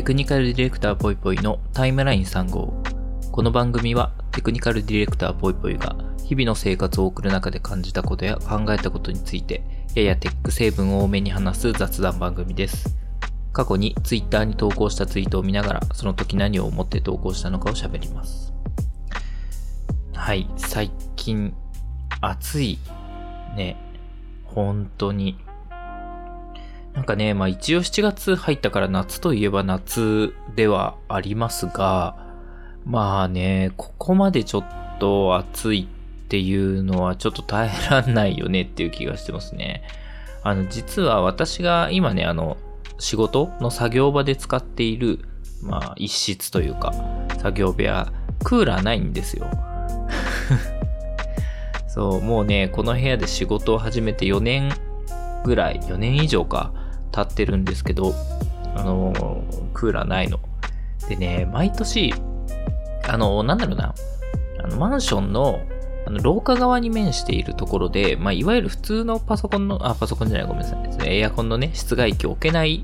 テクニカルディレクターぽいぽいのタイムライン3号。この番組はテクニカルディレクターぽいぽいが日々の生活を送る中で感じたことや考えたことについてややテック成分を多めに話す雑談番組です。過去に Twitter に投稿したツイートを見ながらその時何を思って投稿したのかを喋ります。はい、最近暑いね。本当に。なんかね、まあ一応7月入ったから夏といえば夏ではありますが、まあね、ここまでちょっと暑いっていうのはちょっと耐えらんないよねっていう気がしてますね。あの、実は私が今ね、あの、仕事の作業場で使っている、まあ一室というか、作業部屋、クーラーないんですよ。そう、もうね、この部屋で仕事を始めて4年ぐらい、4年以上か、経ってるんですけど、あのクーラーないの。でね、毎年、あのなんだろうな、あの、マンションの、あの、廊下側に面しているところで、まあ、いわゆる普通のパソコンの、あ、パソコンじゃない、ごめんなさいですね。エアコンのね、室外機を置けない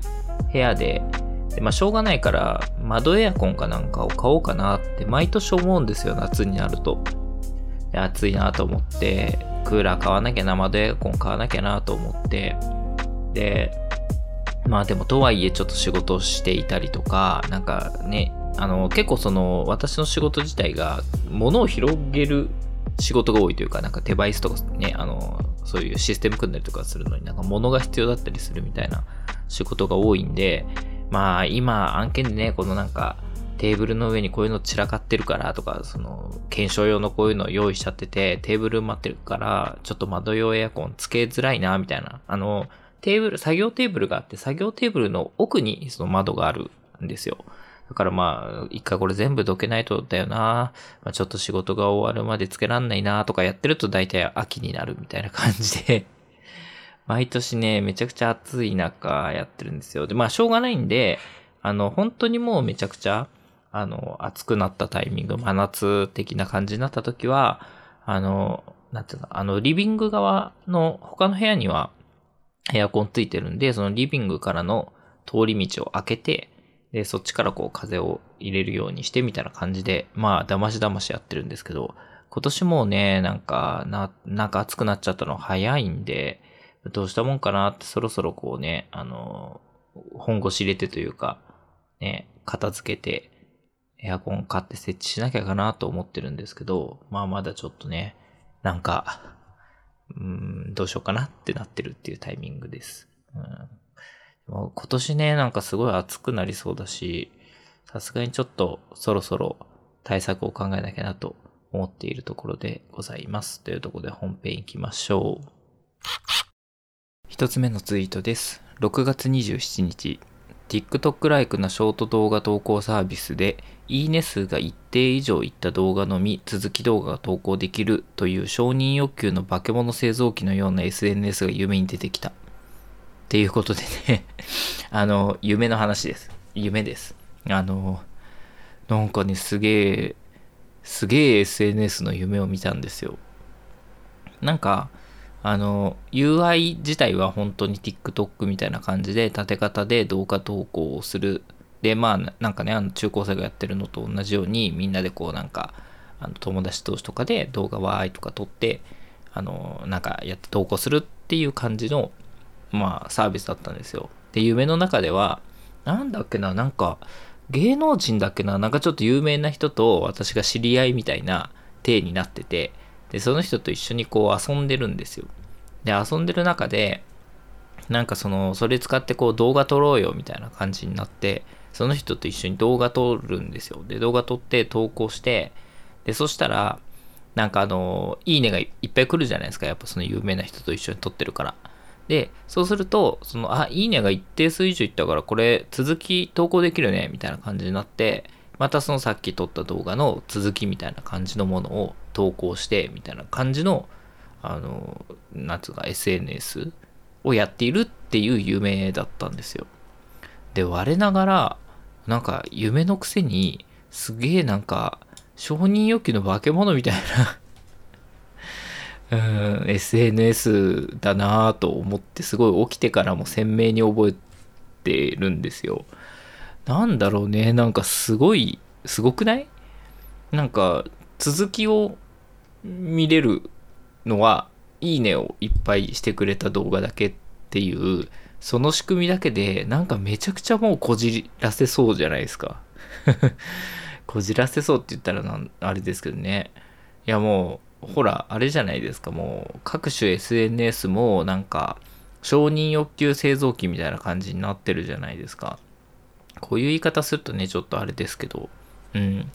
部屋で、でまあ、しょうがないから、窓エアコンかなんかを買おうかなって毎年思うんですよ、夏になると。暑いなと思って、クーラー買わなきゃな、窓エアコン買わなきゃなと思って、で、まあでもとはいえちょっと仕事をしていたりとか、なんかね、あの結構その私の仕事自体が物を広げる仕事が多いというか、なんかデバイスとかね、あの、そういうシステム組んだりとかするのになんか物が必要だったりするみたいな仕事が多いんで、まあ今案件でね、このなんかテーブルの上にこういうの散らかってるからとか、その検証用のこういうの用意しちゃってて、テーブル待ってるから、ちょっと窓用エアコンつけづらいな、みたいな。あの、テーブル、作業テーブルがあって、作業テーブルの奥にその窓があるんですよ。だからまあ、一回これ全部どけないとだよな。まあ、ちょっと仕事が終わるまでつけらんないなとかやってると大体秋になるみたいな感じで、毎年ね、めちゃくちゃ暑い中やってるんですよ。で、まあ、しょうがないんで、あの、本当にもうめちゃくちゃ、あの、暑くなったタイミング、真夏的な感じになった時は、あの、なんていうの、あの、リビング側の他の部屋にはエアコンついてるんで、そのリビングからの通り道を開けて、で、そっちからこう風を入れるようにしてみたいな感じで、まあ、だましだましやってるんですけど、今年もね、なんか、な、なんか暑くなっちゃったの早いんで、どうしたもんかなってそろそろこうね、あの、本腰入れてというか、ね、片付けて、エアコン買って設置しなきゃかなと思ってるんですけど、まあまだちょっとね、なんか、うん、どうしようかなってなってるっていうタイミングです。うん、でも今年ね、なんかすごい暑くなりそうだし、さすがにちょっとそろそろ対策を考えなきゃなと思っているところでございます。というところで本編行きましょう。一つ目のツイートです。6月27日、TikTok ライクなショート動画投稿サービスで、いいね数が一定以上いった動画のみ続き動画が投稿できるという承認欲求の化け物製造機のような SNS が夢に出てきた。っていうことでね、あの、夢の話です。夢です。あの、なんかね、すげえ、すげえ SNS の夢を見たんですよ。なんか、あの、UI 自体は本当に TikTok みたいな感じで、縦型で動画投稿をする。で、まあ、なんかね、あの中高生がやってるのと同じように、みんなでこうなんか、あの友達同士とかで動画わーいとか撮って、あの、なんかやって投稿するっていう感じの、まあ、サービスだったんですよ。で、夢の中では、なんだっけな、なんか、芸能人だっけな、なんかちょっと有名な人と私が知り合いみたいな体になってて、で、その人と一緒にこう遊んでるんですよ。で、遊んでる中で、なんかその、それ使ってこう動画撮ろうよみたいな感じになって、その人と一緒に動画撮るんですよ。で、動画撮って投稿して、で、そしたら、なんかあの、いいねがいっぱい来るじゃないですか。やっぱその有名な人と一緒に撮ってるから。で、そうすると、その、あ、いいねが一定数以上いったから、これ続き投稿できるね、みたいな感じになって、またそのさっき撮った動画の続きみたいな感じのものを投稿して、みたいな感じの、あの、なんつうか SNS をやっているっていう夢だったんですよ。で、我ながら、なんか夢のくせに、すげえなんか、承認欲求の化け物みたいな うん、SNS だなぁと思ってすごい起きてからも鮮明に覚えてるんですよ。なんだろうね。なんかすごいすごくない？なんか続きを見れるのはいいねをいっぱいしてくれた動画だけっていうその仕組みだけでなんかめちゃくちゃもうこじらせそうじゃないですか。こじらせそうって言ったらなんあれですけどね。いやもうほらあれじゃないですか。もう各種 SNS もなんか承認欲求製造機みたいな感じになってるじゃないですか。こういう言い方するとねちょっとあれですけど。うん。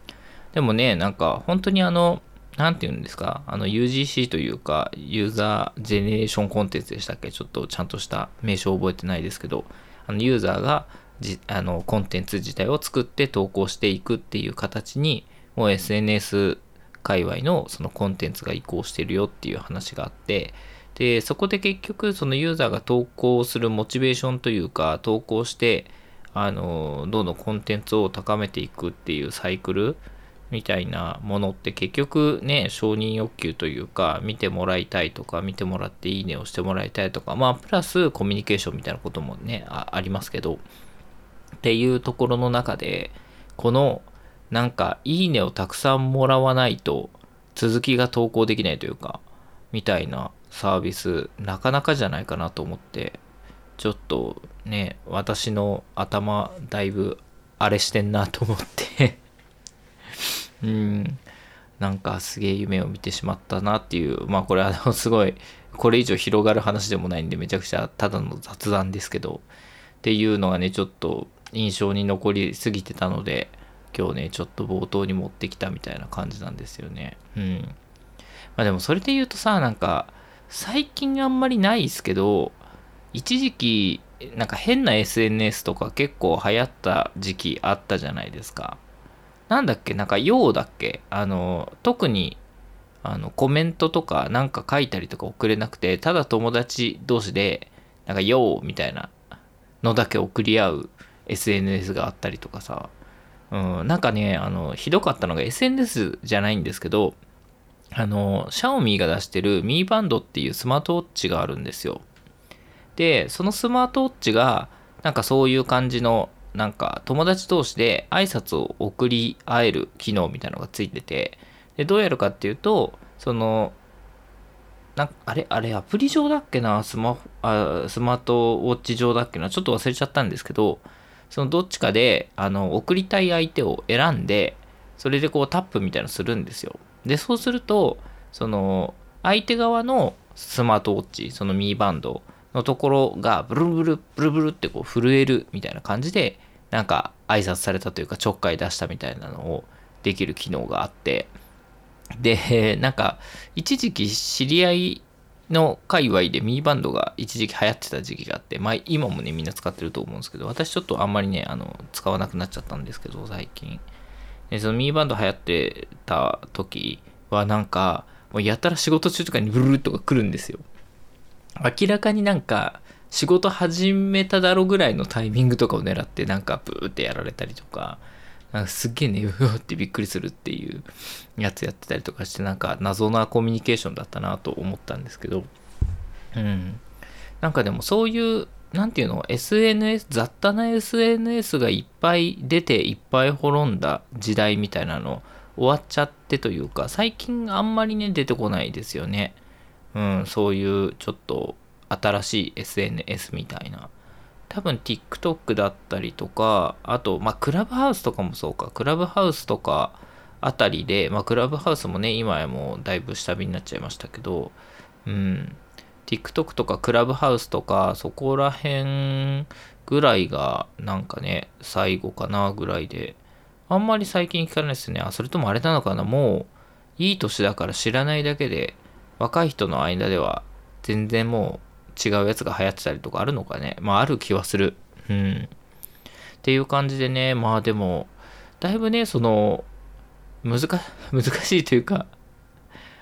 でもねなんか本当にあの何て言うんですか？あの UGC というかユーザージェネレーションコンテンツでしたっけ？ちょっとちゃんとした名称覚えてないですけど。あのユーザーがじあのコンテンツ自体を作って投稿していくっていう形にもう SNS 界隈のそのコンテンツが移行してるよっていう話があって。でそこで結局そのユーザーが投稿するモチベーションというか投稿してあのどんどんコンテンツを高めていくっていうサイクルみたいなものって結局ね承認欲求というか見てもらいたいとか見てもらっていいねをしてもらいたいとかまあプラスコミュニケーションみたいなこともねありますけどっていうところの中でこのなんかいいねをたくさんもらわないと続きが投稿できないというかみたいなサービスなかなかじゃないかなと思ってちょっとね私の頭だいぶあれしてんなと思って。うんなんかすげえ夢を見てしまったなっていう。まあこれはすごいこれ以上広がる話でもないんでめちゃくちゃただの雑談ですけど。っていうのがねちょっと印象に残りすぎてたので今日ねちょっと冒頭に持ってきたみたいな感じなんですよね。うん。まあでもそれで言うとさなんか最近あんまりないですけど一時期なんか変な SNS とか結構流行った時期あったじゃないですか。なんだっけ？なんかようだっけ？あの、特に、あの、コメントとかなんか書いたりとか送れなくて、ただ友達同士で、なんかようみたいなのだけ送り合う SNS があったりとかさ、うん、なんかね、あの、ひどかったのが SNS じゃないんですけど、あの、シャオミーが出してるミーバンドっていうスマートウォッチがあるんですよ。で、そのスマートウォッチが、なんかそういう感じのなんか友達同士で挨拶を送り合える機能みたいなのがついててでどうやるかっていうとそのなんかあれあれアプリ上だっけな？スマあスマートウォッチ上だっけな？ちょっと忘れちゃったんですけどそのどっちかであの送りたい相手を選んでそれでこうタップみたいなのするんですよ。でそうするとその相手側のスマートウォッチそのミーバンドのところがブルブルブルブルってこう震えるみたいな感じでなんか挨拶されたというかちょっかい出したみたいなのをできる機能があってでなんか一時期知り合いの界隈でミーバンドが一時期流行ってた時期があって、まあ今もねみんな使ってると思うんですけど、私ちょっとあんまりね、あの、使わなくなっちゃったんですけど、最近。で、そのミーバンド流行ってた時はなんか、もうやたら仕事中とかにブルルとか来るんですよ。明らかになんか仕事始めただろぐらいのタイミングとかを狙ってなんかブーってやられたりとか、なんかすっげえね、うわってびっくりするっていうやつやってたりとかしてなんか謎なコミュニケーションだったなと思ったんですけど、うん。なんかでもそういう、なんていうの ?SNS、雑多な SNS がいっぱい出ていっぱい滅んだ時代みたいなの終わっちゃってというか、最近あんまりね、出てこないですよね。うん、そういうちょっと新しい SNS みたいな。多分 TikTok だったりとか、あと、まあ、クラブハウスとかもそうか、クラブハウスとかあたりで、まあ、クラブハウスもね、今やもうだいぶ下火になっちゃいましたけど、うん、TikTok とかクラブハウスとか、そこら辺ぐらいが、なんかね、最後かなぐらいで、あんまり最近聞かないですね。あ、それともあれなのかな、もう、いい年だから知らないだけで、若い人の間では全然もう違うやつが流行ってたりとかあるのかね。まあある気はする。うん。っていう感じでね、まあでも、だいぶね、その、難、難しいというか、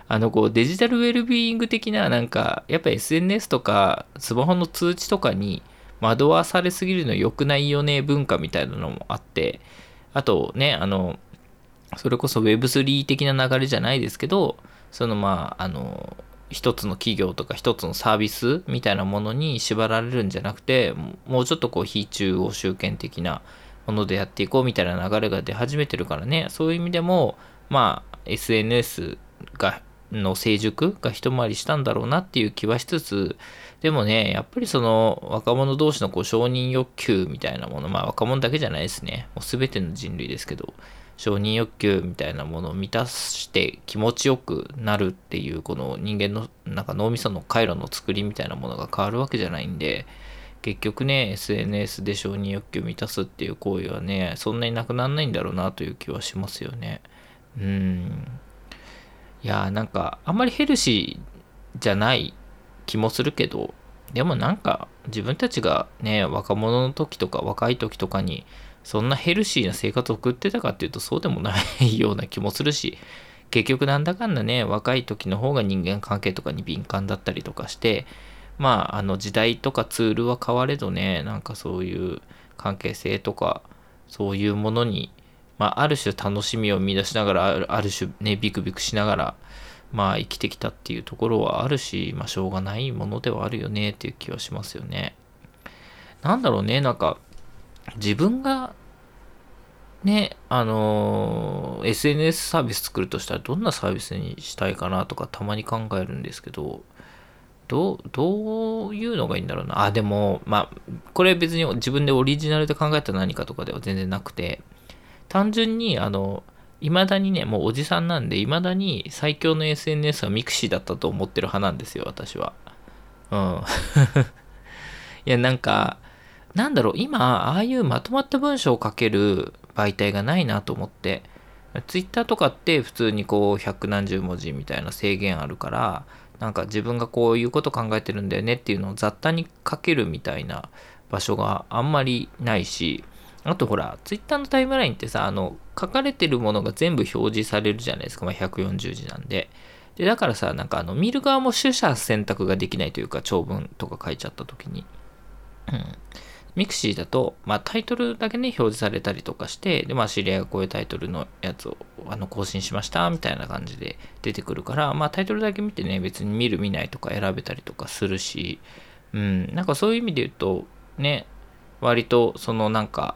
あのこうデジタルウェルビーイング的ななんかやっぱ SNS とかスマホの通知とかに惑わされすぎるの良くないよね文化みたいなのもあってあとねあのそれこそ Web3 的な流れじゃないですけどそのまああの一つの企業とか一つのサービスみたいなものに縛られるんじゃなくてもうちょっとこう非中央集権的なものでやっていこうみたいな流れが出始めてるからね、そういう意味でも、まあ、SNS が、の成熟が一回りしたんだろうなっていう気はしつつ、でもね、やっぱりその若者同士のこう承認欲求みたいなもの、まあ若者だけじゃないですね。もう全ての人類ですけど、承認欲求みたいなものを満たして気持ちよくなるっていうこの人間のなんか脳みその回路の作りみたいなものが変わるわけじゃないんで、結局ね、SNS で承認欲求を満たすっていう行為はね、そんなになくならないんだろうなという気はしますよね。うん。いやなんか、あんまりヘルシーじゃない気もするけど、でもなんか、自分たちがね、若者の時とか若い時とかに、そんなヘルシーな生活を送ってたかっていうと、そうでもないような気もするし、結局なんだかんだね、若い時の方が人間関係とかに敏感だったりとかして、まあ、あの時代とかツールは変われどね、なんかそういう関係性とか、そういうものにまあ、ある種楽しみを見出しながら、ある種ね、ビクビクしながら、まあ、生きてきたっていうところはあるし、まあ、しょうがないものではあるよねっていう気はしますよね。なんだろうね、なんか、自分が、ね、あのー、SNS サービス作るとしたらどんなサービスにしたいかなとかたまに考えるんですけど、どう、どういうのがいいんだろうな。あ、でも、まあ、これ別に自分でオリジナルで考えた何かとかでは全然なくて、単純に、あの、未だにね、もうおじさんなんで、未だに最強の SNS はミクシーだったと思ってる派なんですよ、私は。うん。いや、なんか、なんだろう、今、ああいうまとまった文章を書ける媒体がないなと思って、ツイッターとかって普通にこう、百何十文字みたいな制限あるから、なんか自分がこういうこと考えてるんだよねっていうのを雑多に書けるみたいな場所があんまりないし、あとほら、ツイッターのタイムラインってさ、あの、書かれてるものが全部表示されるじゃないですか。まあ、140字なんで。で、だからさ、なんかあの、見る側も取捨選択ができないというか、長文とか書いちゃった時に。うん。ミクシーだと、まあ、タイトルだけね、表示されたりとかして、で、まあ、知り合いがこういうタイトルのやつを、あの、更新しました、みたいな感じで出てくるから、まあ、タイトルだけ見てね、別に見る見ないとか選べたりとかするし、うん、なんかそういう意味で言うと、ね、割と、そのなんか、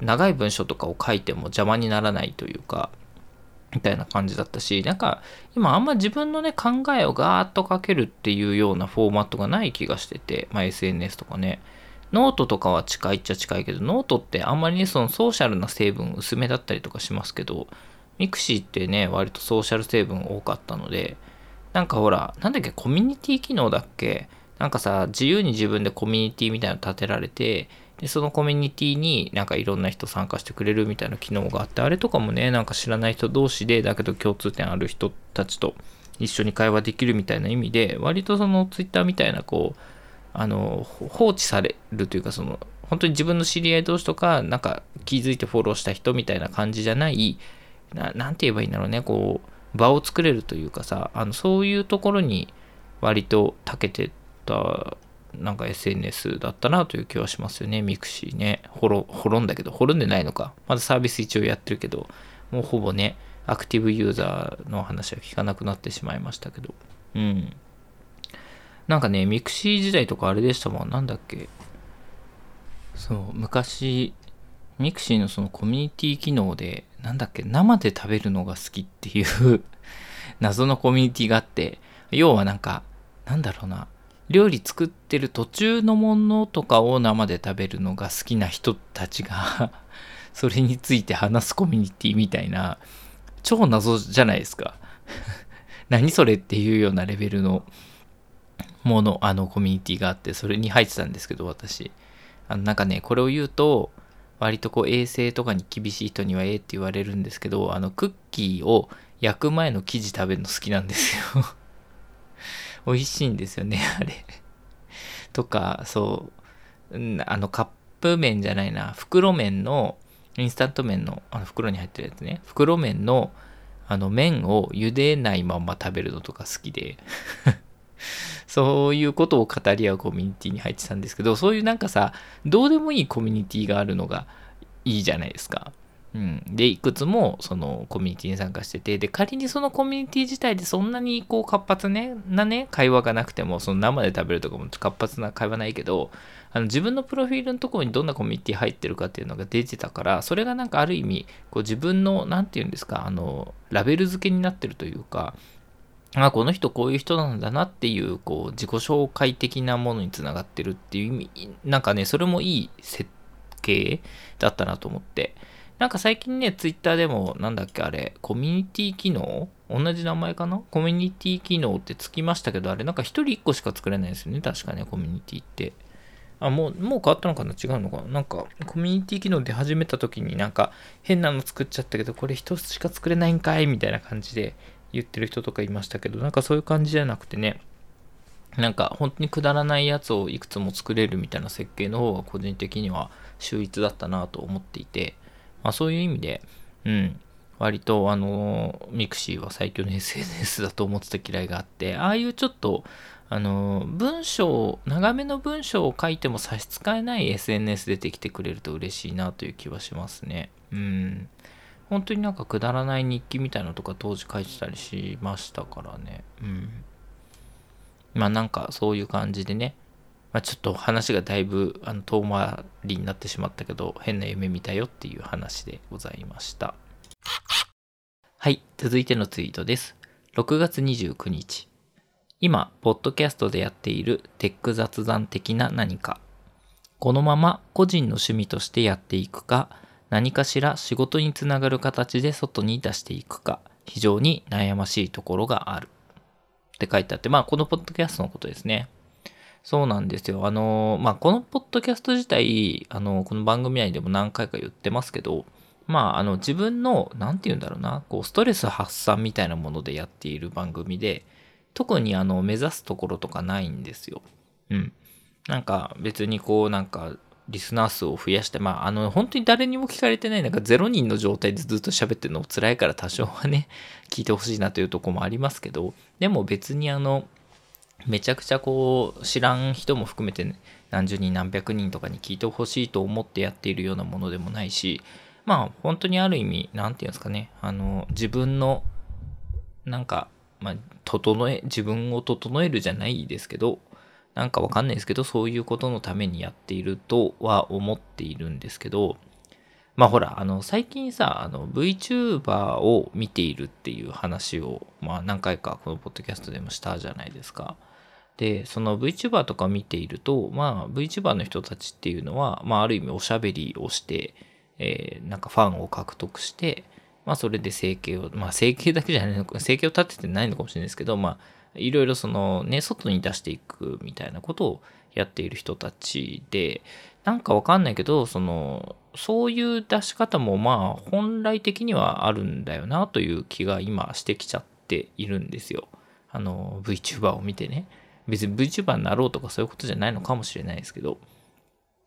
長い文章とかを書いても邪魔にならないというか、みたいな感じだったし、なんか今あんま自分のね考えをガーッと書けるっていうようなフォーマットがない気がしてて、まあ SNS とかね。ノートとかは近いっちゃ近いけど、ノートってあんまりね、そのソーシャルな成分薄めだったりとかしますけど、ミクシーってね、割とソーシャル成分多かったので、なんかほら、なんだっけ、コミュニティ機能だっけ？なんかさ、自由に自分でコミュニティみたいなの立てられて、で、そのコミュニティになんかいろんな人参加してくれるみたいな機能があって、あれとかもね、なんか知らない人同士で、だけど共通点ある人たちと一緒に会話できるみたいな意味で、割とそのツイッターみたいなこう、あの、放置されるというか、その、本当に自分の知り合い同士とか、なんか気づいてフォローした人みたいな感じじゃない、ななんて言えばいいんだろうね、こう、場を作れるというかさ、あのそういうところに割と長けてたなんか SNS だったなという気はしますよね。ミクシーね。滅んだけど、滅んでないのか。まだサービス一応やってるけど、もうほぼね、アクティブユーザーの話は聞かなくなってしまいましたけど。うん。なんかね、ミクシー時代とかあれでしたもん。なんだっけ。そう、昔、ミクシーのそのコミュニティ機能で、なんだっけ、生で食べるのが好きっていう 謎のコミュニティがあって、要はなんか、なんだろうな、料理作ってる途中のものとかを生で食べるのが好きな人たちが それについて話すコミュニティみたいな、超謎じゃないですか 何それっていうようなレベルのもの、あのコミュニティがあって、それに入ってたんですけど、私。あのなんかね、これを言うと、割とこう衛生とかに厳しい人にはええって言われるんですけど、あのクッキーを焼く前の生地食べるの好きなんですよ 美味しいんですよね、あれ。とか、そう、あのカップ麺じゃないな、袋麺の、インスタント麺の、あの袋に入ってるやつね、袋麺の、あの麺を茹でないまま食べるのとか好きでそういうことを語り合うコミュニティに入ってたんですけど、そういうなんかさ、どうでもいいコミュニティがあるのがいいじゃないですか。うん、でいくつもそのコミュニティに参加しててで仮にそのコミュニティ自体でそんなにこう活発、ね、なね会話がなくてもその生で食べるとかも活発な会話ないけどあの自分のプロフィールのところにどんなコミュニティ入ってるかっていうのが出てたからそれがなんかある意味こう自分の何て言うんですかあのラベル付けになってるというかあこの人こういう人なんだなっていうこう自己紹介的なものにつながってるっていう意味なんかねそれもいい設計だったなと思って。なんか最近ね、ツイッターでも、なんだっけあれ、コミュニティ機能？同じ名前かな？コミュニティ機能ってつきましたけど、あれなんか1人1個しか作れないですよね。確かね、コミュニティって。あ、もう、もう変わったのかな？違うのかな？なんか、コミュニティ機能で始めた時になんか、変なの作っちゃったけど、これ1つしか作れないんかい？みたいな感じで言ってる人とかいましたけど、なんかそういう感じじゃなくてね、なんか本当にくだらないやつをいくつも作れるみたいな設計の方が個人的には秀逸だったなと思っていて、まあ、そういう意味で、うん、割とあのミクシーは最強の SNS だと思ってた嫌いがあってああいうちょっとあの文章長めの文章を書いても差し支えない SNS 出てきてくれると嬉しいなという気はしますね。うん。本当になんかくだらない日記みたいのとか当時書いてたりしましたからね。うん。まあなんかそういう感じでね。まあ、ちょっと話がだいぶあの遠回りになってしまったけど変な夢見たよっていう話でございました。はい。続いてのツイートです。6月29日。今ポッドキャストでやっているテック雑談的な何か。このまま個人の趣味としてやっていくか何かしら仕事につながる形で外に出していくか非常に悩ましいところがあるって書いてあってまあこのポッドキャストのことですねそうなんですよ。あの、まあ、このポッドキャスト自体、あの、この番組内でも何回か言ってますけど、まあ、あの、自分の、なんて言うんだろうな、こう、ストレス発散みたいなものでやっている番組で、特にあの、目指すところとかないんですよ。うん。なんか、別にこう、なんか、リスナー数を増やして、まあ、あの、本当に誰にも聞かれてない、なんか0人の状態でずっと喋ってるの辛いから多少はね、聞いてほしいなというとこもありますけど、でも別にあの、めちゃくちゃこう知らん人も含めて何十人何百人とかに聞いてほしいと思ってやっているようなものでもないしまあ本当にある意味何て言うんですかねあの自分のなんか、まあ、整え自分を整えるじゃないですけどなんかわかんないですけどそういうことのためにやっているとは思っているんですけどまあほら、あの、最近さ、あの、VTuber を見ているっていう話を、まあ何回かこのポッドキャストでもしたじゃないですか。で、その VTuber とか見ていると、まあ VTuber の人たちっていうのは、まあある意味おしゃべりをして、えー、なんかファンを獲得して、まあそれで生計を、まあ生計だけじゃないのか、生計を立ててないのかもしれないですけど、まあいろいろそのね、外に出していくみたいなことをやっている人たちで、なんかわかんないけど、その、そういう出し方もまあ本来的にはあるんだよなという気が今してきちゃっているんですよ。あの VTuber を見てね。別に VTuber になろうとかそういうことじゃないのかもしれないですけど。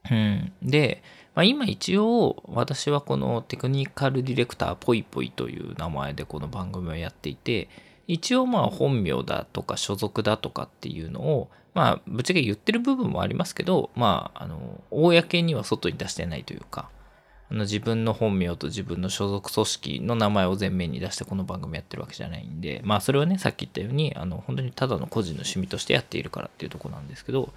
うん。で、まあ、今一応私はこのテクニカルディレクターぽいぽいという名前でこの番組をやっていて、一応まあ本名だとか所属だとかっていうのを、まあぶっちゃけ言ってる部分もありますけど、まああの、公には外に出してないというか、あの自分の本名と自分の所属組織の名前を前面に出してこの番組やってるわけじゃないんで、まあそれはね、さっき言ったように、あの本当にただの個人の趣味としてやっているからっていうとこなんですけど、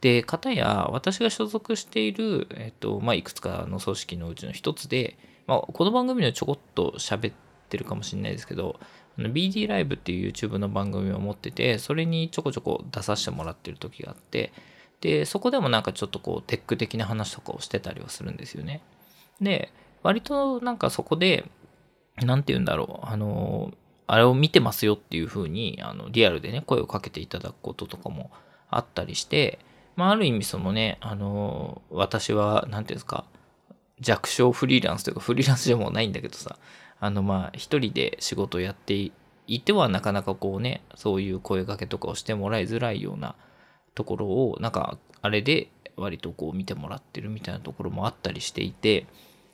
で、かたや私が所属している、えっと、まあいくつかの組織のうちの一つで、まあこの番組ではちょこっと喋ってるかもしれないですけど、BD ライブっていう YouTube の番組を持ってて、それにちょこちょこ出させてもらってる時があって、で、そこでもなんかちょっとこう、テック的な話とかをしてたりはするんですよね。で、割となんかそこで、なんて言うんだろう、あの、あれを見てますよっていう風に、あの、リアルでね、声をかけていただくこととかもあったりして、まあ、ある意味そのね、あの、私は、なんていうんですか、弱小フリーランスというか、フリーランスでもないんだけどさ、あの、まあ、一人で仕事をやっていては、なかなかこうね、そういう声かけとかをしてもらいづらいようなところを、なんか、あれで割とこう見てもらってるみたいなところもあったりしていて、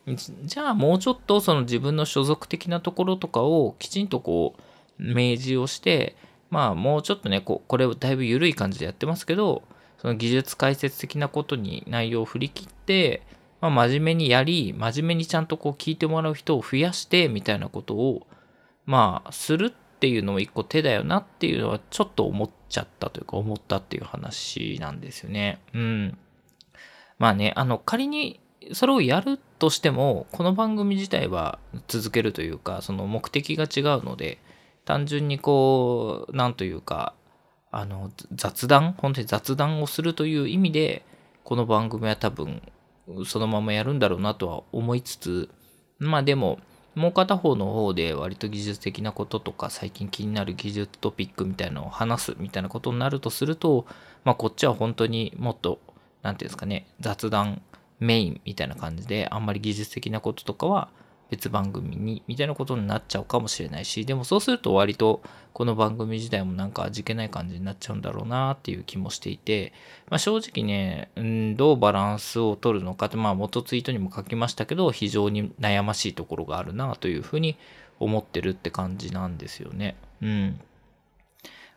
じゃあもうちょっとその自分の所属的なところとかをきちんとこう明示をしてまあもうちょっとねここれだいぶ緩い感じでやってますけどその技術解説的なことに内容を振り切って、まあ、真面目にやり、真面目にちゃんとこう聞いてもらう人を増やして、みたいなことを、まあ、するっていうのも一個手だよなっていうのはちょっと思っちゃったというか、思ったっていう話なんですよね。うん。まあね、あの、仮にそれをやるとしても、この番組自体は続けるというか、その目的が違うので、単純にこう、なんというか、あの、雑談本当に雑談をするという意味で、この番組は多分、そのままやるんだろうなとは思いつつ、まあでも、もう片方の方で割と技術的なこととか最近気になる技術トピックみたいなのを話すみたいなことになるとすると、まあこっちは本当にもっと、何て言うんですかね、雑談メインみたいな感じで、あんまり技術的なこととかは別番組に、みたいなことになっちゃうかもしれないし、でもそうすると割とこの番組自体もなんか味気ない感じになっちゃうんだろうなっていう気もしていて、まあ、正直ね、うん、どうバランスを取るのかって、まあ元ツイートにも書きましたけど、非常に悩ましいところがあるなというふうに思ってるって感じなんですよね。うん。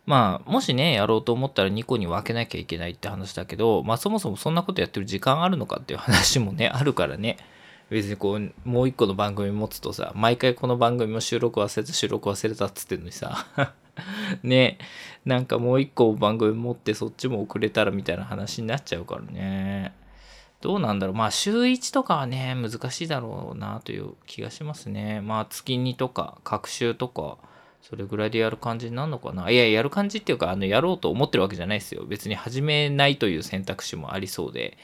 まあ、もしね、やろうと思ったら2個に分けなきゃいけないって話だけど、まあそもそもそんなことやってる時間あるのかっていう話もね、あるからね。別にこう、もう一個の番組持つとさ、毎回この番組も収録忘れた、収録忘れたっつってんのにさ、ね、なんかもう一個番組持ってそっちも遅れたらみたいな話になっちゃうからね。どうなんだろう。まあ、週1とかはね、難しいだろうなという気がしますね。まあ、月2とか、各週とか、それぐらいでやる感じになるのかないや、やる感じっていうか、あの、やろうと思ってるわけじゃないですよ。別に始めないという選択肢もありそうで、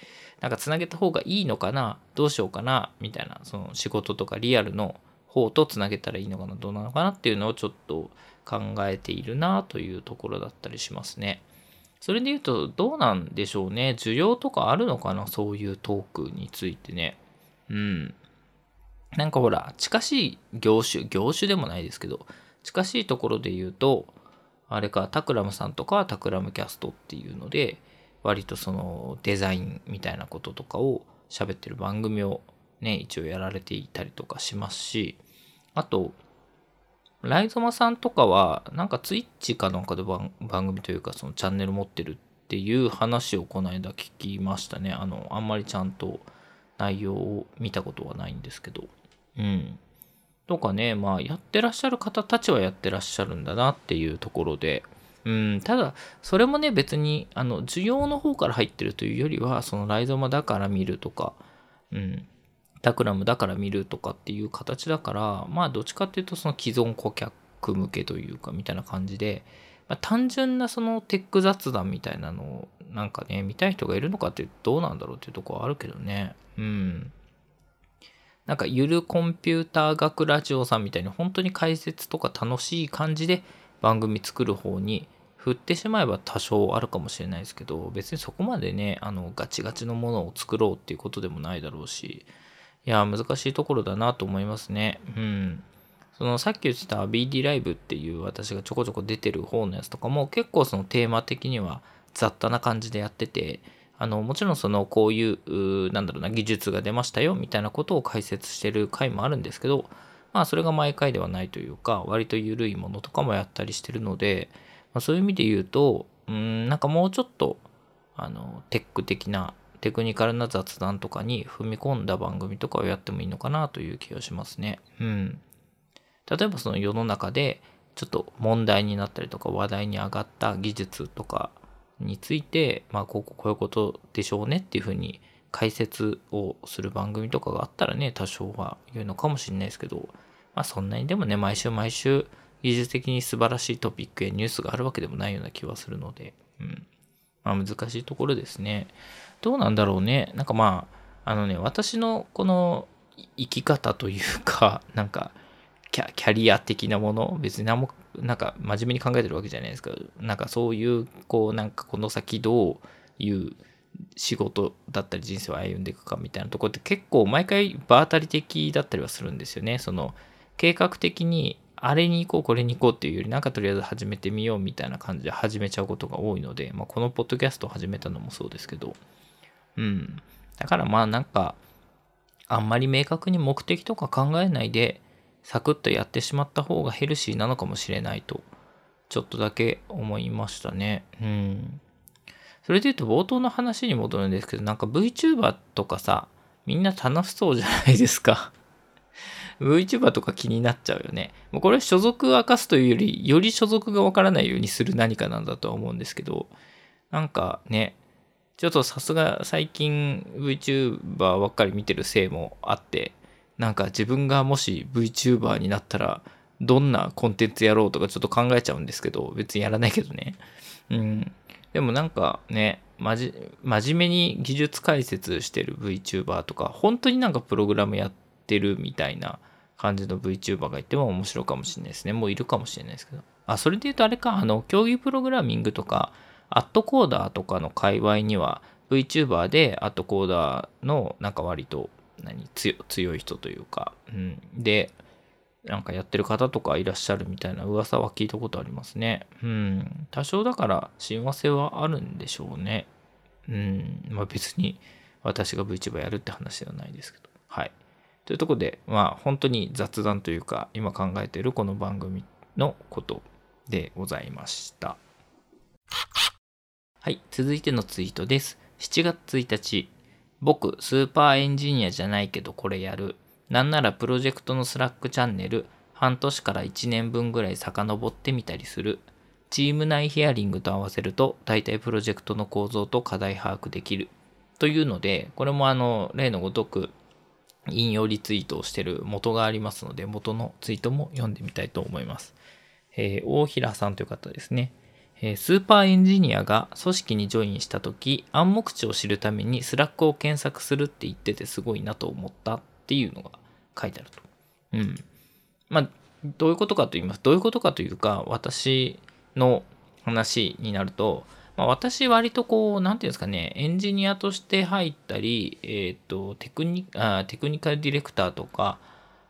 なんかつなげた方がいいのかな？どうしようかな？みたいな、その仕事とかリアルの方とつなげたらいいのかなどうなのかなっていうのをちょっと考えているなというところだったりしますね。それで言うと、どうなんでしょうね？需要とかあるのかな？そういうトークについてね。うん。なんかほら、近しい業種、業種でもないですけど、近しいところで言うと、あれか、タクラムさんとかはタクラムキャストっていうので、割とそのデザインみたいなこととかを喋ってる番組をね、一応やられていたりとかしますし、あと、ライゾマさんとかは、なんかツイッチかなんかで番組というか、そのチャンネル持ってるっていう話をこの間聞きましたね。あの、あんまりちゃんと内容を見たことはないんですけど。うん。とかね、まあ、やってらっしゃる方たちはやってらっしゃるんだなっていうところで、うん、ただ、それもね、別に、あの、需要の方から入ってるというよりは、そのライゾマだから見るとか、うん、タクラムだから見るとかっていう形だから、まあ、どっちかっていうと、その既存顧客向けというか、みたいな感じで、まあ、単純なそのテック雑談みたいなのを、なんかね、見たい人がいるのかってどうなんだろうっていうとこはあるけどね。うん。なんかゆるコンピューター学ラジオさんみたいに本当に解説とか楽しい感じで番組作る方に振ってしまえば多少あるかもしれないですけど別にそこまでねあのガチガチのものを作ろうっていうことでもないだろうしいや難しいところだなと思いますね。うん。そのさっき言ってた BD ライブっていう私がちょこちょこ出てる方のやつとかも結構そのテーマ的には雑多な感じでやっててあの、もちろんその、こういう、なんだろうな、技術が出ましたよ、みたいなことを解説してる回もあるんですけど、まあ、それが毎回ではないというか、割と緩いものとかもやったりしてるので、まあ、そういう意味で言うと、うん、なんかもうちょっと、あの、テック的な、テクニカルな雑談とかに踏み込んだ番組とかをやってもいいのかなという気がしますね。うん。例えばその世の中で、ちょっと問題になったりとか話題に上がった技術とかについて、まあ、こうこういうことでしょうねっていうふうに解説をする番組とかがあったらね、多少は言うのかもしれないですけど、まあそんなにでもね、毎週毎週技術的に素晴らしいトピックやニュースがあるわけでもないような気はするので、うん。まあ難しいところですね。どうなんだろうね。なんかまあ、あのね、私のこの生き方というか、なんかキャ、キャリア的なもの、別に何もなんか真面目に考えてるわけじゃないですか。なんかそういう、こう、なんかこの先どういう仕事だったり人生を歩んでいくかみたいなところって結構毎回場当たり的だったりはするんですよね。その計画的にあれに行こうこれに行こうっていうよりなんかとりあえず始めてみようみたいな感じで始めちゃうことが多いので、まあ、このポッドキャストを始めたのもそうですけど、うん。だからまあなんかあんまり明確に目的とか考えないでサクッとやってしまった方がヘルシーなのかもしれないと、ちょっとだけ思いましたね。うん。それで言うと冒頭の話に戻るんですけど、なんか VTuber とかさ、みんな楽しそうじゃないですか VTuber とか気になっちゃうよね。もうこれ所属を明かすというより、より所属がわからないようにする何かなんだとは思うんですけど、なんかね、ちょっとさすが最近 VTuber ばっかり見てるせいもあって、なんか自分がもし VTuber になったら、どんなコンテンツやろうとかちょっと考えちゃうんですけど、別にやらないけどね。うん。でもなんかね、まじ、真面目に技術解説してる VTuber とか、本当になんかプログラムやっててるみたいな感じの VTuber がいても面白いかもしれないですね。もういるかもしれないですけど。あ、それで言うとあれか、あの、競技プログラミングとか、アットコーダーとかの界隈には VTuber でアットコーダーのなんか割と何強い人というか、うん、で、なんかやってる方とかいらっしゃるみたいな噂は聞いたことありますね。うん。多少だから親和性はあるんでしょうね。うん。まあ別に私が VTuber やるって話ではないですけど。はい。というところで、まあ本当に雑談というか、今考えているこの番組のことでございました。はい。続いてのツイートです。7月1日。僕、スーパーエンジニアじゃないけどこれやる。なんならプロジェクトの Slack チャンネル、半年から1年分ぐらい遡ってみたりする。チーム内ヒアリングと合わせると、大体プロジェクトの構造と課題把握できる。というので、これもあの、例のごとく、引用リツイートをしてる元がありますので、元のツイートも読んでみたいと思います。えー、大平さんという方ですね。え、スーパーエンジニアが組織にジョインした時暗黙知を知るために Slack を検索するって言っててすごいなと思ったっていうのが書いてあると。うん。まあ、どういうことかと言います。どういうことかというか、私の話になると、まあ、私割とこう、なんていうんですかね、エンジニアとして入ったり、えっ、ー、と、テクニあ、テクニカルディレクターとか、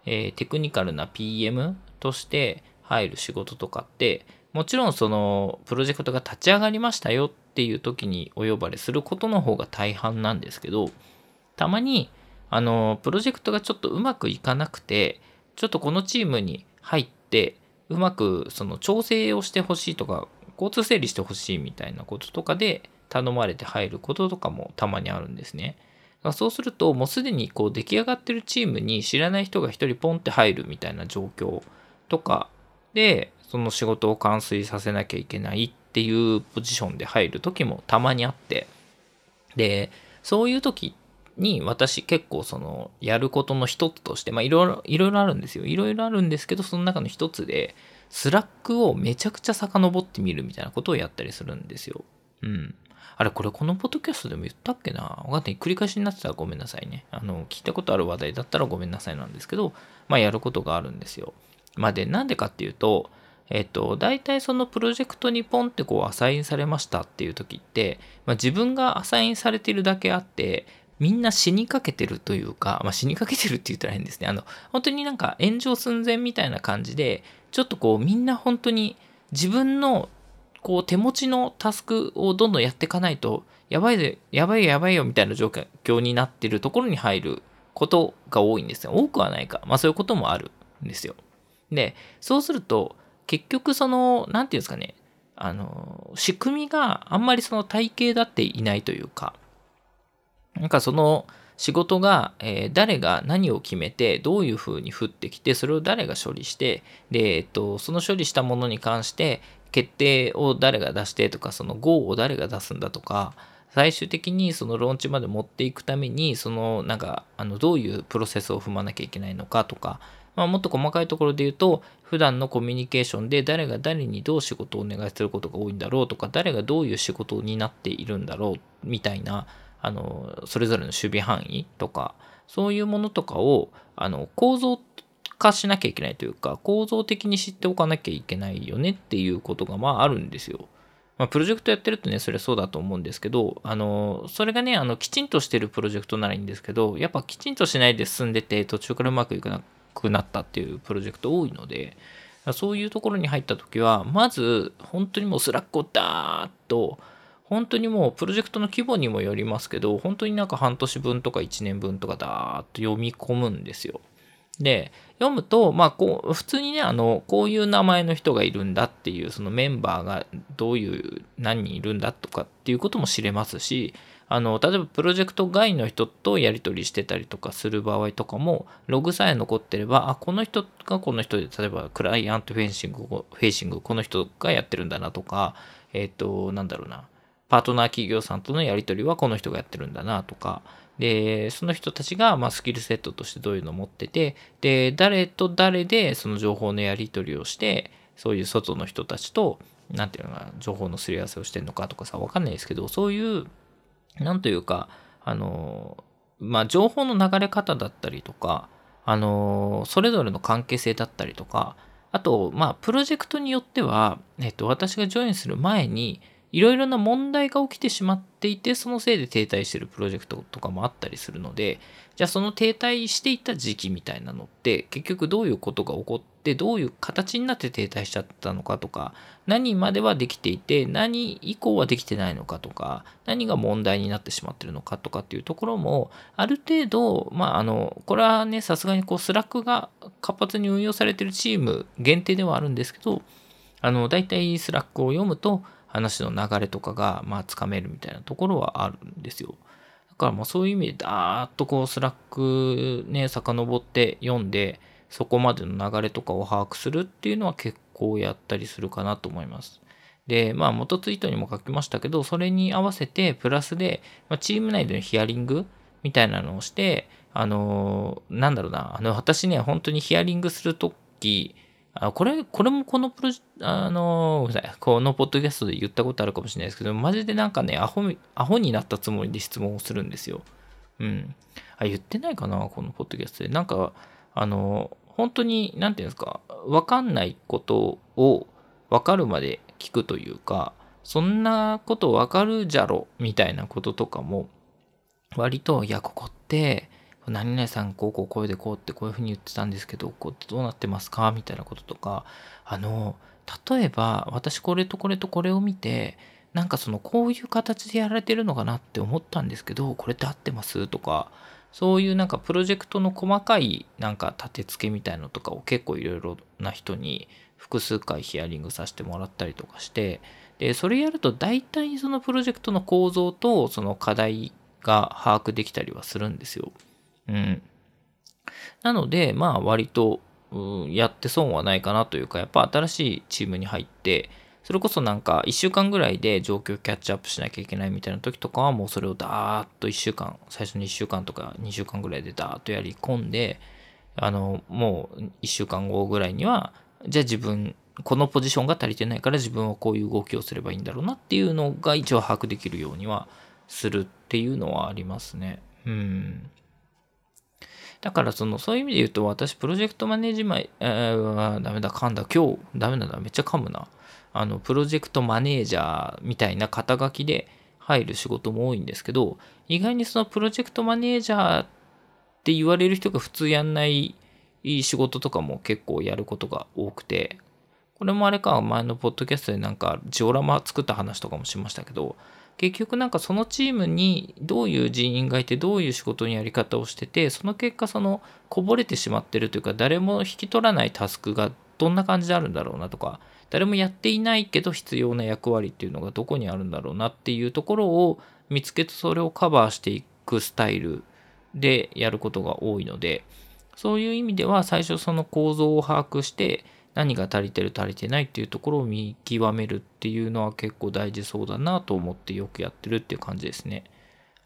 えー、テクニカルな PM として入る仕事とかって、もちろんそのプロジェクトが立ち上がりましたよっていう時にお呼ばれすることの方が大半なんですけど、たまにあの、プロジェクトがちょっとうまくいかなくて、ちょっとこのチームに入って、うまくその調整をしてほしいとか、交通整理してほしいみたいなこととかで頼まれて入ることとかもたまにあるんですね。そうすると、もうすでにこう出来上がってるチームに知らない人が一人ポンって入るみたいな状況とかで、その仕事を完遂させなきゃいけないっていうポジションで入る時もたまにあって、で、そういう時に私結構そのやることの一つとして、まあいろいろ、いろいろあるんですよ。いろいろあるんですけど、その中の一つで、 Slack をめちゃくちゃ遡ってみるみたいなことをやったりするんですよ。うん。あれ、これこのポッドキャストでも言ったっけな？わかんない。繰り返しになってたらごめんなさいね。あの、聞いたことある話題だったらごめんなさいなんですけど、まあやることがあるんですよ。まあで、なんでかっていうと、えっと、大体そのプロジェクトにポンってこうアサインされましたっていう時って、まあ、自分がアサインされてるだけあって、みんな死にかけてるというか、まあ、死にかけてるって言ったら変ですね。あの、本当になんか炎上寸前みたいな感じで、ちょっとこうみんな本当に自分のこう手持ちのタスクをどんどんやっていかないと、やばいで、やばいやばいよみたいな状況になってるところに入ることが多いんですよ。多くはないか。まあそういうこともあるんですよ。で、そうすると、結局その、なんていうんですかね、あの、仕組みがあんまりその体系だっていないというか、なんかその仕事が、えー、誰が何を決めて、どういうふうに降ってきて、それを誰が処理して、で、えっと、その処理したものに関して、決定を誰が出してとか、その GO を誰が出すんだとか、最終的にそのローンチまで持っていくために、そのなんか、あの、どういうプロセスを踏まなきゃいけないのかとか、まあ、もっと細かいところで言うと、普段のコミュニケーションで誰が誰にどう仕事をお願いすることが多いんだろうとか、誰がどういう仕事になっているんだろうみたいな、あの、それぞれの守備範囲とか、そういうものとかを、あの、構造化しなきゃいけないというか、構造的に知っておかなきゃいけないよねっていうことが、まああるんですよ。まあ、プロジェクトやってるとね、それはそうだと思うんですけど、あの、それがね、あの、きちんとしてるプロジェクトならいいんですけど、やっぱきちんとしないで進んでて、途中からうまくいかなくなったっていうプロジェクト多いので、そういうところに入った時は、まず、本当にもう Slack をダーッと、本当にもうプロジェクトの規模にもよりますけど、本当になんか半年分とか1年分とかダーッと読み込むんですよ。で、読むと、まあ、こう、普通にね、あの、こういう名前の人がいるんだっていう、そのメンバーがどういう、何人いるんだとかっていうことも知れますし、あの、例えばプロジェクト外の人とやり取りしてたりとかする場合とかも、ログさえ残ってれば、あ、この人がこの人で、例えばクライアントフェンシング、フェイシング、この人がやってるんだなとか、えっ、ー、と、なんだろうな、パートナー企業さんとのやり取りはこの人がやってるんだなとか、で、その人たちが、ま、スキルセットとしてどういうのを持ってて、で、誰と誰でその情報のやり取りをして、そういう外の人たちと、なんていうのかな、情報のすり合わせをしてるのかとかさ、わかんないですけど、そういう、なんというか、あの、まあ、情報の流れ方だったりとか、あの、それぞれの関係性だったりとか、あと、まあ、プロジェクトによっては、えっと、私がジョインする前に、いろいろな問題が起きてしまっていて、そのせいで停滞してるプロジェクトとかもあったりするので、じゃあその停滞していた時期みたいなのって、結局どういうことが起こって、どういう形になって停滞しちゃったのかとか、何まではできていて、何以降はできてないのかとか、何が問題になってしまってるのかとかっていうところも、ある程度、まあ、あの、これはね、さすがにこう、 Slack が活発に運用されてるチーム限定ではあるんですけど、あの、大体 Slack を読むと、話の流れとかが、まあ、つかめるみたいなところはあるんですよ。だから、まあ、そういう意味で、だーっとこう、 Slack ね、遡って読んで、そこまでの流れとかを把握するっていうのは結構やったりするかなと思います。で、まあ、元ツイートにも書きましたけど、それに合わせて、プラスで、まあ、チーム内でのヒアリングみたいなのをして、あのー、なんだろうな、あの、私ね、本当にヒアリングするとき、あこれ、これもこのプロジあのこのポッドキャストで言ったことあるかもしれないですけど、マジでなんかね、アホ、アホになったつもりで質問をするんですよ。うん。あ、言ってないかなこのポッドキャストで。なんか、あの、本当に、なんていうんですか、わかんないことをわかるまで聞くというか、そんなことわかるじゃろ、みたいなこととかも、割と、いや、ここって、何々さんこうこう声でこうってこういうふうに言ってたんですけど、こうどうなってますか？みたいなこととか、あの、例えば私これとこれとこれを見て、なんかそのこういう形でやられてるのかなって思ったんですけど、これって合ってます？とか、そういうなんかプロジェクトの細かいなんか立て付けみたいのとかを結構いろいろな人に複数回ヒアリングさせてもらったりとかして、で、それやると大体そのプロジェクトの構造とその課題が把握できたりはするんですよ。うん。なので、まあ割と、うん、やって損はないかなというか、やっぱ新しいチームに入って、それこそなんか1週間ぐらいで状況キャッチアップしなきゃいけないみたいな時とかはもうそれをダーッと1週間、最初の1週間とか2週間ぐらいでダーッとやり込んで、あの、もう1週間後ぐらいには、じゃあ自分、このポジションが足りてないから自分はこういう動きをすればいいんだろうなっていうのが一応把握できるようにはするっていうのはありますね。うん。だからその、そういう意味で言うと、私、プロジェクトマネージマイ、えー、ダメだ、噛んだ、今日、ダメなんだめっちゃ噛むな。あの、プロジェクトマネージャーみたいな肩書きで入る仕事も多いんですけど、意外にそのプロジェクトマネージャーって言われる人が普通やんない仕事とかも結構やることが多くて、これもあれか、前のポッドキャストでなんかジオラマ作った話とかもしましたけど、結局なんかそのチームにどういう人員がいてどういう仕事のやり方をしててその結果そのこぼれてしまってるというか誰も引き取らないタスクがどんな感じであるんだろうなとか誰もやっていないけど必要な役割っていうのがどこにあるんだろうなっていうところを見つけてそれをカバーしていくスタイルでやることが多いのでそういう意味では最初その構造を把握して何が足りてる足りてないっていうところを見極めるっていうのは結構大事そうだなと思ってよくやってるっていう感じですね。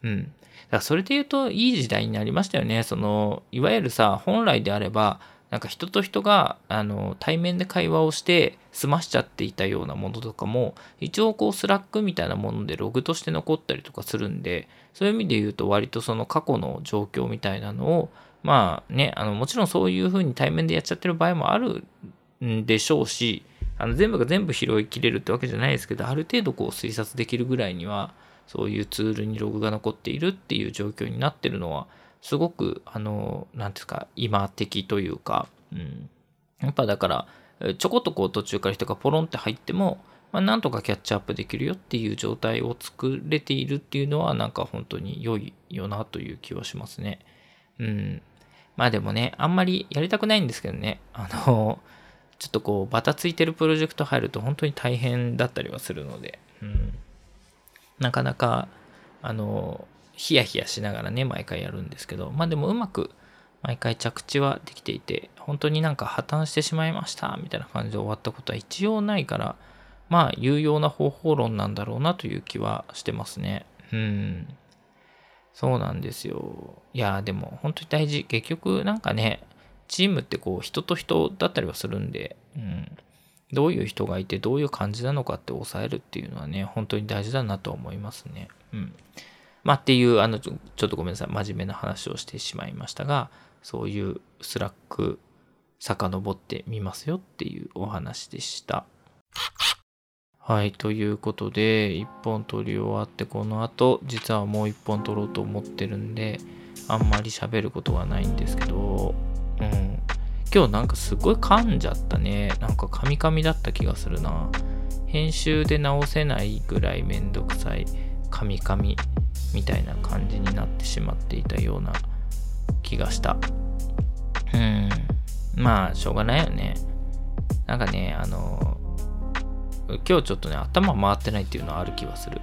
うん。だからそれで言うといい時代になりましたよね。その、いわゆるさ、本来であれば、なんか人と人があの対面で会話をして済ましちゃっていたようなものとかも一応こう Slack みたいなものでログとして残ったりとかするんでそういう意味で言うと割とその過去の状況みたいなのをまあねあのもちろんそういうふうに対面でやっちゃってる場合もあるんでしょうし、あの全部が全部拾いきれるってわけじゃないですけど、ある程度こう推察できるぐらいには、そういうツールにログが残っているっていう状況になってるのは、すごく、あの、なんですか、今的というか、うん。やっぱだから、ちょこっとこう途中から人がポロンって入っても、まあ、なんとかキャッチアップできるよっていう状態を作れているっていうのは、なんか本当に良いよなという気はしますね。うん。まあでもね、あんまりやりたくないんですけどね、あの、ちょっとこう、バタついてるプロジェクト入ると本当に大変だったりはするので、うん、なかなかあの、ヒヤヒヤしながらね、毎回やるんですけど、まあでもうまく毎回着地はできていて、本当になんか破綻してしまいましたみたいな感じで終わったことは一応ないから、まあ有用な方法論なんだろうなという気はしてますね。うん。そうなんですよ。いや、でも本当に大事。結局なんかね、チームってこう人と人だったりはするんで、うん。どういう人がいてどういう感じなのかって抑えるっていうのはね、本当に大事だなと思いますね。うん。まあっていう、あのちょ、っとごめんなさい。真面目な話をしてしまいましたが、そういう Slack遡ってみますよっていうお話でした。はい、ということで、1本撮り終わって、この後、実はもう1本撮ろうと思ってるんで、あんまり喋ることはないんですけど、うん。今日なんかすごい噛んじゃったね。なんかカミカミだった気がするな。編集で直せないぐらいめんどくさいカミカミみたいな感じになってしまっていたような気がした。うん。まあ、しょうがないよね。なんかね、あの、今日ちょっとね、頭回ってないっていうのはある気はする。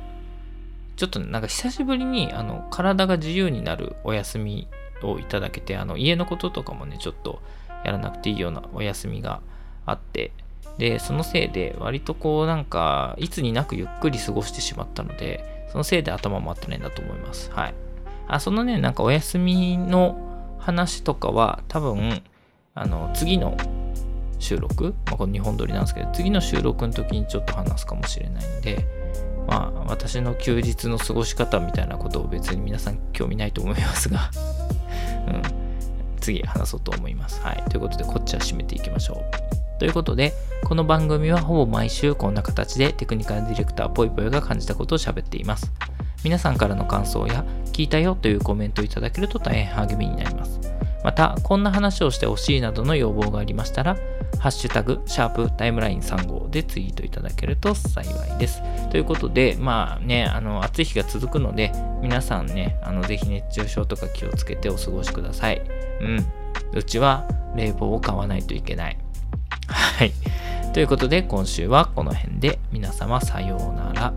ちょっとなんか久しぶりに、あの、体が自由になるお休みをいただけて、あの、家のこととかもね、ちょっとやらなくていいようなお休みがあって、で、そのせいで、割とこう、なんか、いつになくゆっくり過ごしてしまったので、そのせいで頭回ってないんだと思います。はい。あ、そのね、なんかお休みの話とかは、多分、あの、次の収録、まあ、この2本撮りなんですけど、次の収録の時にちょっと話すかもしれないんで、まあ、私の休日の過ごし方みたいなことを別に皆さん興味ないと思いますが うん、次話そうと思います。はい。ということで、こっちは締めていきましょう。ということで、この番組はほぼ毎週こんな形でテクニカルディレクターぽいぽいが感じたことを喋っています。皆さんからの感想や聞いたよというコメントをいただけると大変励みになります。また、こんな話をしてほしいなどの要望がありましたら、ハッシュタグ、シャープタイムライン3号でツイートいただけると幸いです。ということで、まあね、あの、暑い日が続くので、皆さんね、あの、ぜひ熱中症とか気をつけてお過ごしください。うん。うちは冷房を買わないといけない。はい。ということで、今週はこの辺で皆様さようなら。